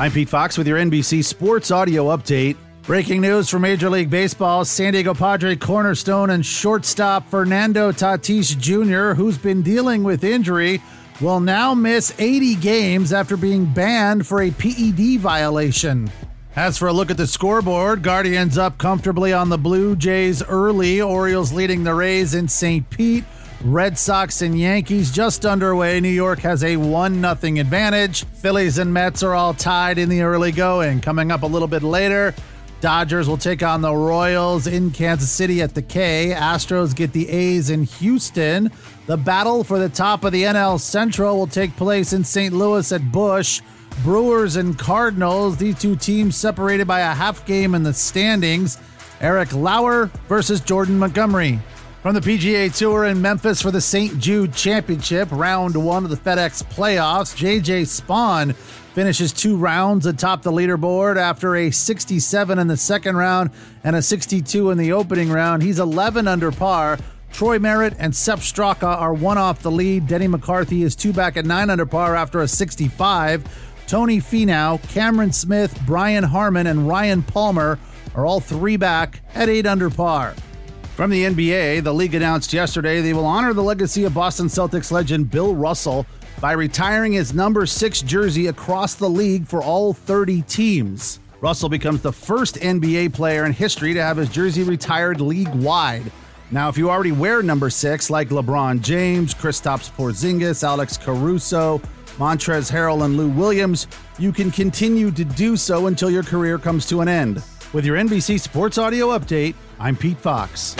I'm Pete Fox with your NBC Sports Audio Update. Breaking news from Major League Baseball San Diego Padre cornerstone and shortstop Fernando Tatis Jr., who's been dealing with injury, will now miss 80 games after being banned for a PED violation. As for a look at the scoreboard, Guardians up comfortably on the Blue Jays early, Orioles leading the Rays in St. Pete. Red Sox and Yankees just underway. New York has a 1 0 advantage. Phillies and Mets are all tied in the early going. Coming up a little bit later, Dodgers will take on the Royals in Kansas City at the K. Astros get the A's in Houston. The battle for the top of the NL Central will take place in St. Louis at Busch. Brewers and Cardinals, these two teams separated by a half game in the standings. Eric Lauer versus Jordan Montgomery. From the PGA Tour in Memphis for the St. Jude Championship, round one of the FedEx playoffs, JJ Spaun finishes two rounds atop the leaderboard after a 67 in the second round and a 62 in the opening round. He's 11 under par. Troy Merritt and Sepp Straka are one off the lead. Denny McCarthy is two back at nine under par after a 65. Tony Finau, Cameron Smith, Brian Harman, and Ryan Palmer are all three back at eight under par. From the NBA, the league announced yesterday they will honor the legacy of Boston Celtics legend Bill Russell by retiring his number six jersey across the league for all 30 teams. Russell becomes the first NBA player in history to have his jersey retired league wide. Now, if you already wear number six, like LeBron James, Kristaps Porzingis, Alex Caruso, Montrezl Harrell, and Lou Williams, you can continue to do so until your career comes to an end. With your NBC Sports Audio Update, I'm Pete Fox.